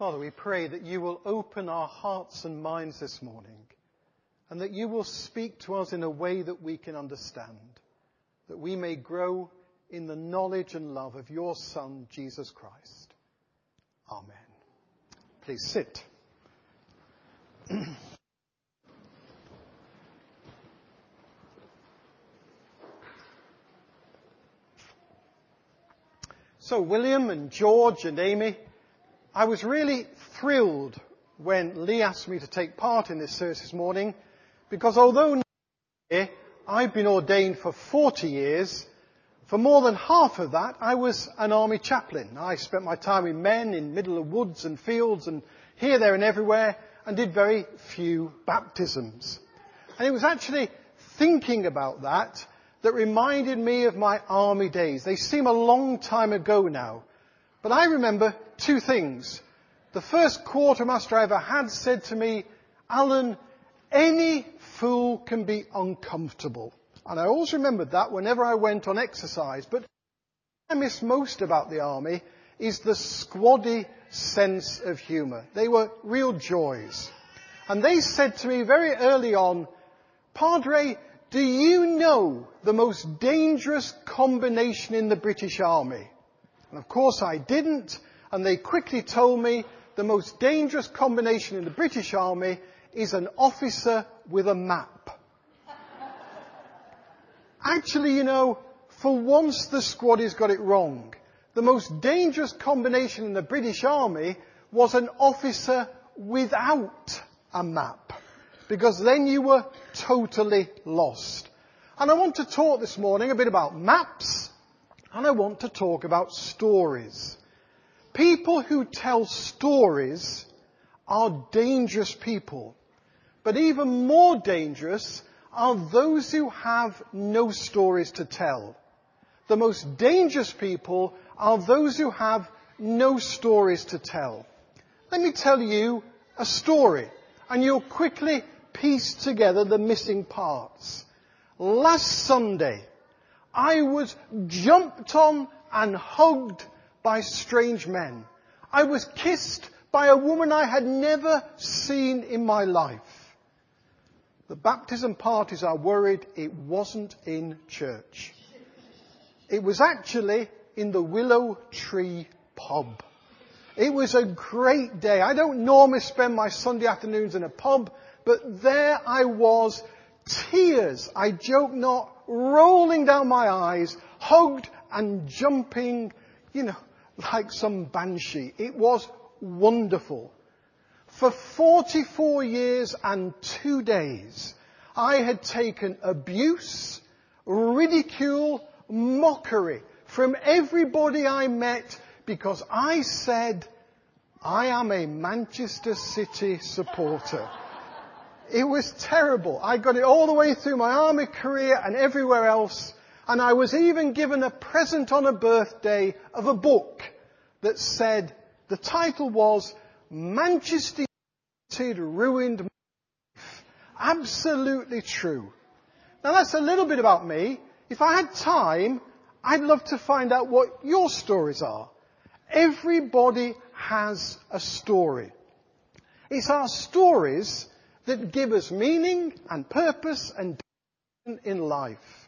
Father, we pray that you will open our hearts and minds this morning and that you will speak to us in a way that we can understand, that we may grow in the knowledge and love of your Son, Jesus Christ. Amen. Please sit. so, William and George and Amy, I was really thrilled when Lee asked me to take part in this service this morning because although I've been ordained for 40 years, for more than half of that, I was an army chaplain. I spent my time with men in middle of woods and fields and here, there and everywhere and did very few baptisms. And it was actually thinking about that that reminded me of my army days. They seem a long time ago now. But I remember two things. The first quartermaster I ever had said to me, Alan, any fool can be uncomfortable. And I always remembered that whenever I went on exercise. But what I miss most about the army is the squaddy sense of humour. They were real joys. And they said to me very early on, Padre, do you know the most dangerous combination in the British Army? And of course I didn't, and they quickly told me the most dangerous combination in the British Army is an officer with a map. Actually, you know, for once the squad has got it wrong. The most dangerous combination in the British Army was an officer without a map. Because then you were totally lost. And I want to talk this morning a bit about maps, and I want to talk about stories. People who tell stories are dangerous people. But even more dangerous are those who have no stories to tell. The most dangerous people are those who have no stories to tell. Let me tell you a story, and you'll quickly piece together the missing parts. Last Sunday, I was jumped on and hugged by strange men. I was kissed by a woman I had never seen in my life. The baptism parties are worried it wasn't in church. It was actually in the Willow Tree pub. It was a great day. I don't normally spend my Sunday afternoons in a pub, but there I was, tears, I joke not, rolling down my eyes, hugged and jumping, you know, like some banshee. It was wonderful. For 44 years and two days, I had taken abuse, ridicule, mockery from everybody I met because I said, I am a Manchester City supporter. It was terrible. I got it all the way through my army career and everywhere else. And I was even given a present on a birthday of a book that said, the title was Manchester United ruined life. Absolutely true. Now that's a little bit about me. If I had time, I'd love to find out what your stories are. Everybody has a story. It's our stories that give us meaning and purpose and in life.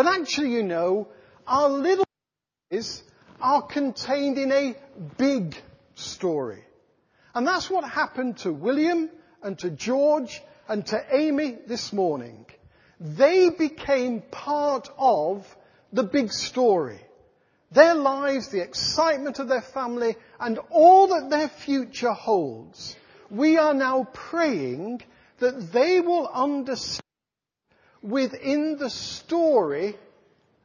But actually, you know, our little stories are contained in a big story. And that's what happened to William and to George and to Amy this morning. They became part of the big story. Their lives, the excitement of their family, and all that their future holds. We are now praying that they will understand within the story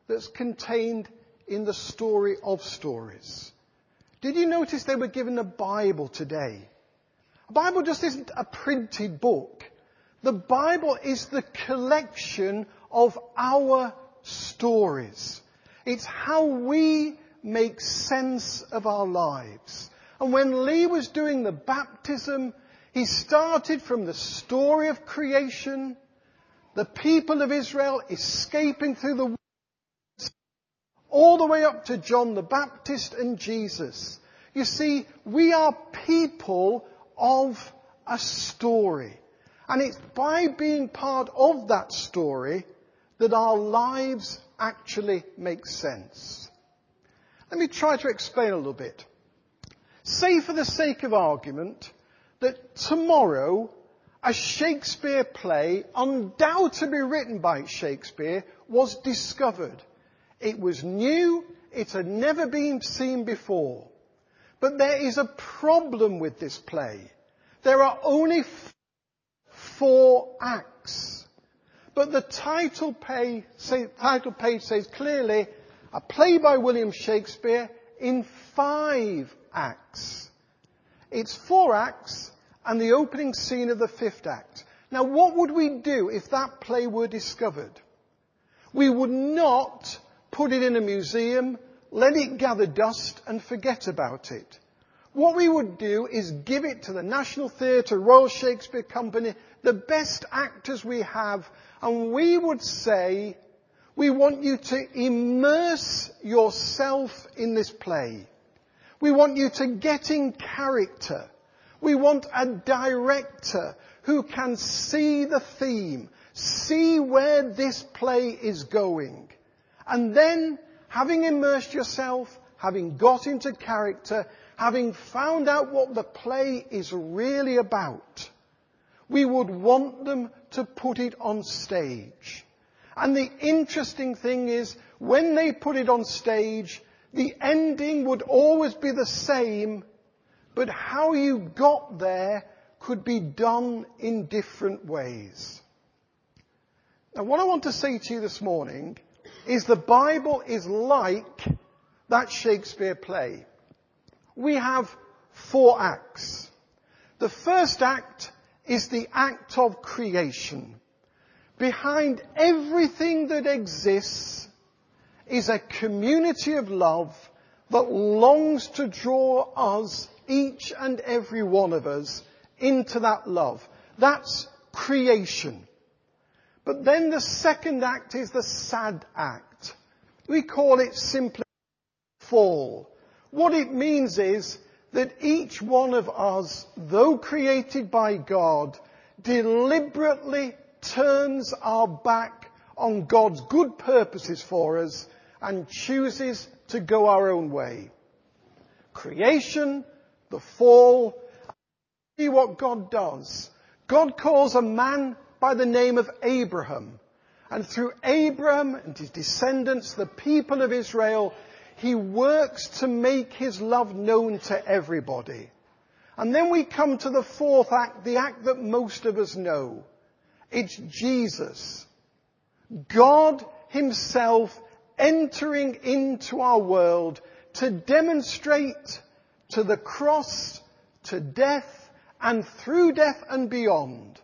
that's contained in the story of stories. Did you notice they were given a Bible today? A Bible just isn't a printed book. The Bible is the collection of our stories. It's how we make sense of our lives. And when Lee was doing the baptism, he started from the story of creation, the people of Israel escaping through the world all the way up to John the Baptist and Jesus. You see, we are people of a story. And it's by being part of that story that our lives actually make sense. Let me try to explain a little bit. Say for the sake of argument that tomorrow a Shakespeare play, undoubtedly written by Shakespeare, was discovered. It was new, it had never been seen before. But there is a problem with this play. There are only four acts. But the title page, say, title page says clearly, a play by William Shakespeare in five acts. It's four acts and the opening scene of the fifth act. Now what would we do if that play were discovered? We would not put it in a museum, let it gather dust and forget about it. What we would do is give it to the National Theatre, Royal Shakespeare Company, the best actors we have, and we would say, we want you to immerse yourself in this play. We want you to get in character. We want a director who can see the theme, see where this play is going. And then, having immersed yourself, having got into character, having found out what the play is really about, we would want them to put it on stage. And the interesting thing is, when they put it on stage, the ending would always be the same, but how you got there could be done in different ways. Now what I want to say to you this morning is the Bible is like that Shakespeare play we have four acts. The first act is the act of creation. Behind everything that exists is a community of love that longs to draw us, each and every one of us, into that love. That's creation. But then the second act is the sad act. We call it simply fall. What it means is that each one of us, though created by God, deliberately turns our back on God's good purposes for us and chooses to go our own way. Creation, the fall, see what God does. God calls a man by the name of Abraham. And through Abraham and his descendants, the people of Israel, he works to make his love known to everybody. And then we come to the fourth act, the act that most of us know. It's Jesus. God himself entering into our world to demonstrate to the cross, to death, and through death and beyond,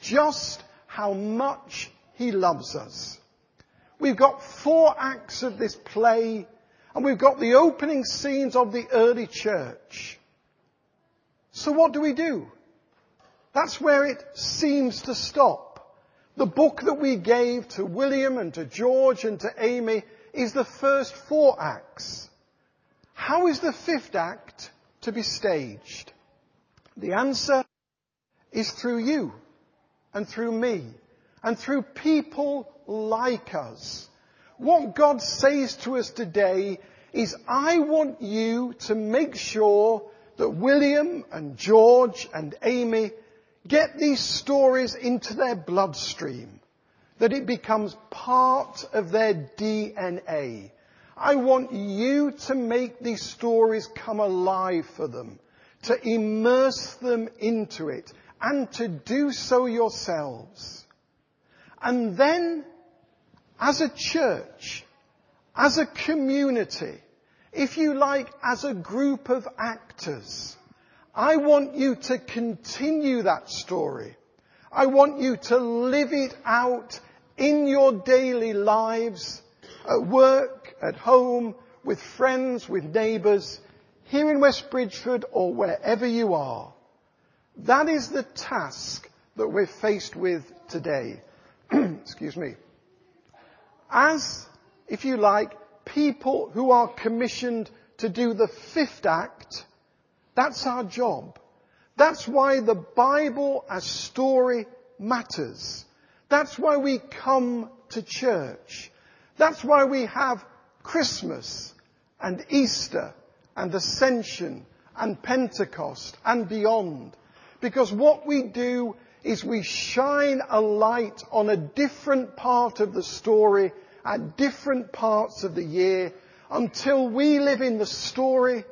just how much he loves us. We've got four acts of this play and we've got the opening scenes of the early church. So what do we do? That's where it seems to stop. The book that we gave to William and to George and to Amy is the first four acts. How is the fifth act to be staged? The answer is through you and through me and through people like us. What God says to us today is I want you to make sure that William and George and Amy get these stories into their bloodstream, that it becomes part of their DNA. I want you to make these stories come alive for them, to immerse them into it, and to do so yourselves. And then as a church, as a community, if you like, as a group of actors, I want you to continue that story. I want you to live it out in your daily lives, at work, at home, with friends, with neighbours, here in West Bridgford or wherever you are. That is the task that we're faced with today. Excuse me as, if you like, people who are commissioned to do the fifth act That's our job. That's why the Bible as story matters. That's why we come to church. That's why we have Christmas and Easter and Ascension and Pentecost and beyond. Because what we do is we shine a light on a different part of the story at different parts of the year until we live in the story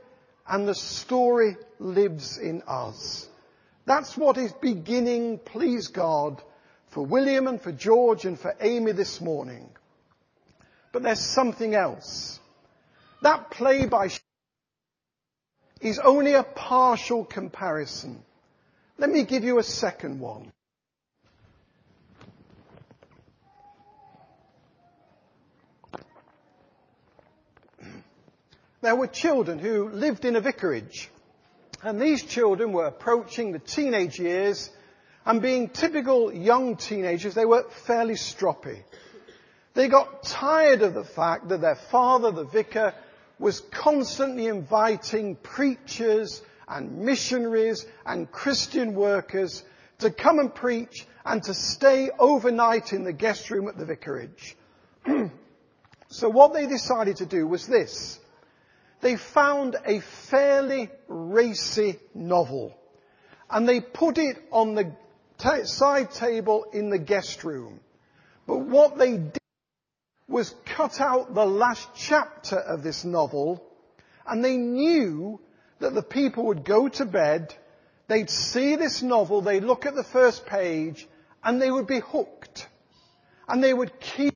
and the story lives in us. That's what is beginning, please God, for William and for George and for Amy this morning. But there's something else. That play by is only a partial comparison. Let me give you a second one. There were children who lived in a vicarage, and these children were approaching the teenage years, and being typical young teenagers, they were fairly stroppy. They got tired of the fact that their father, the vicar, was constantly inviting preachers and missionaries and Christian workers to come and preach and to stay overnight in the guest room at the vicarage. so what they decided to do was this. They found a fairly racy novel and they put it on the t- side table in the guest room. But what they was cut out the last chapter of this novel and they knew that the people would go to bed, they'd see this novel, they'd look at the first page, and they would be hooked. And they would keep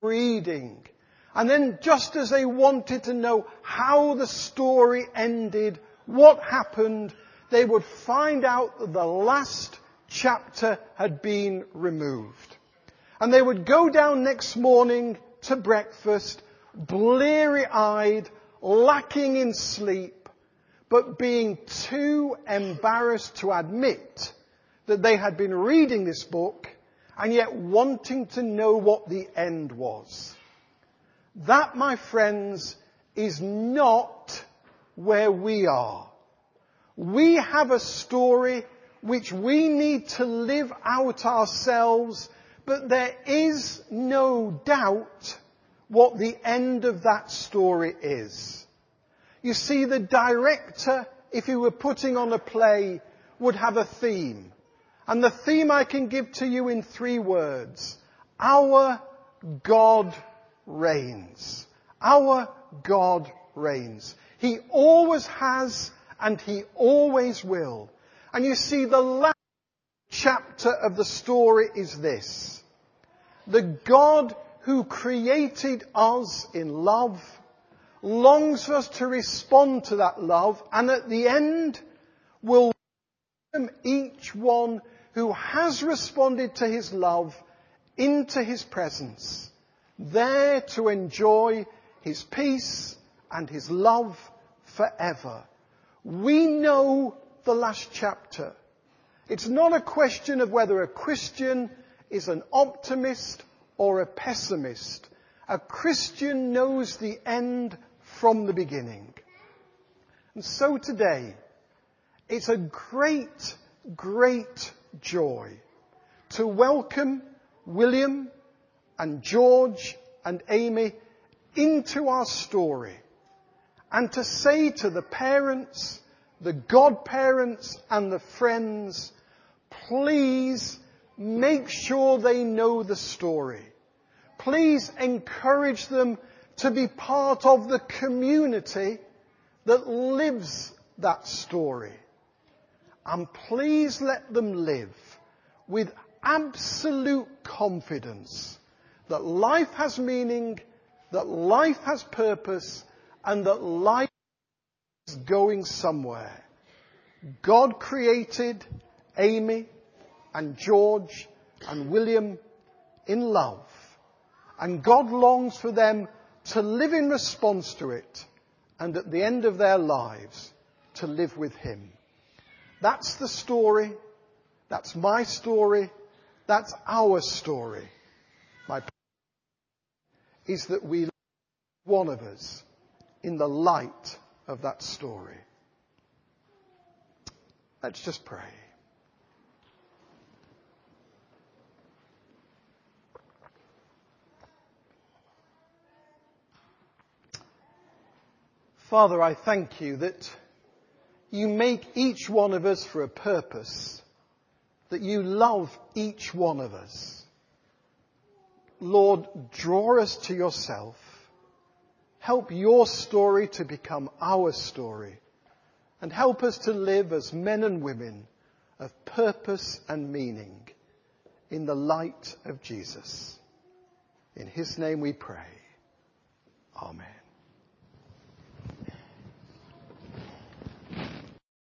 reading. And then just as they wanted to know how the story ended, what happened, they would find out that the last chapter had been removed. And they would go down next morning to breakfast, bleary eyed, lacking in sleep, but being too embarrassed to admit that they had been reading this book and yet wanting to know what the end was. That, my friends, is not where we are. We have a story which we need to live out ourselves, but there is no doubt what the end of that story is. You see, the director, if he were putting on a play, would have a theme. And the theme I can give to you in three words. Our God reigns. Our God reigns. He always has and he always will. And you see, the chapter of the story is this. The God who created us in love longs for us to respond to that love, and at the end will each one who has responded to his love into his presence, there to enjoy his peace and his love forever. We know the last chapter. It's not a question of whether a Christian is an optimist or a pessimist. A Christian knows the end from the beginning. And so today, it's a great, great joy to welcome William and George and Amy into our story and to say to the parents, the godparents and the friends, please make sure they know the story. Please encourage them to be part of the community that lives that story. And please let them live with absolute confidence that life has meaning, that life has purpose, and that life is going somewhere. God created Amy and George and William in love. And God longs for them to live in response to it, and at the end of their lives, to live with Him. That's the story. That's my story. That's our story. My is that we, one of us, in the light of that story. Let's just pray. Father, I thank you that you make each one of us for a purpose, that you love each one of us. Lord, draw us to yourself. Help your story to become our story and help us to live as men and women of purpose and meaning in the light of Jesus. In his name we pray. Amen.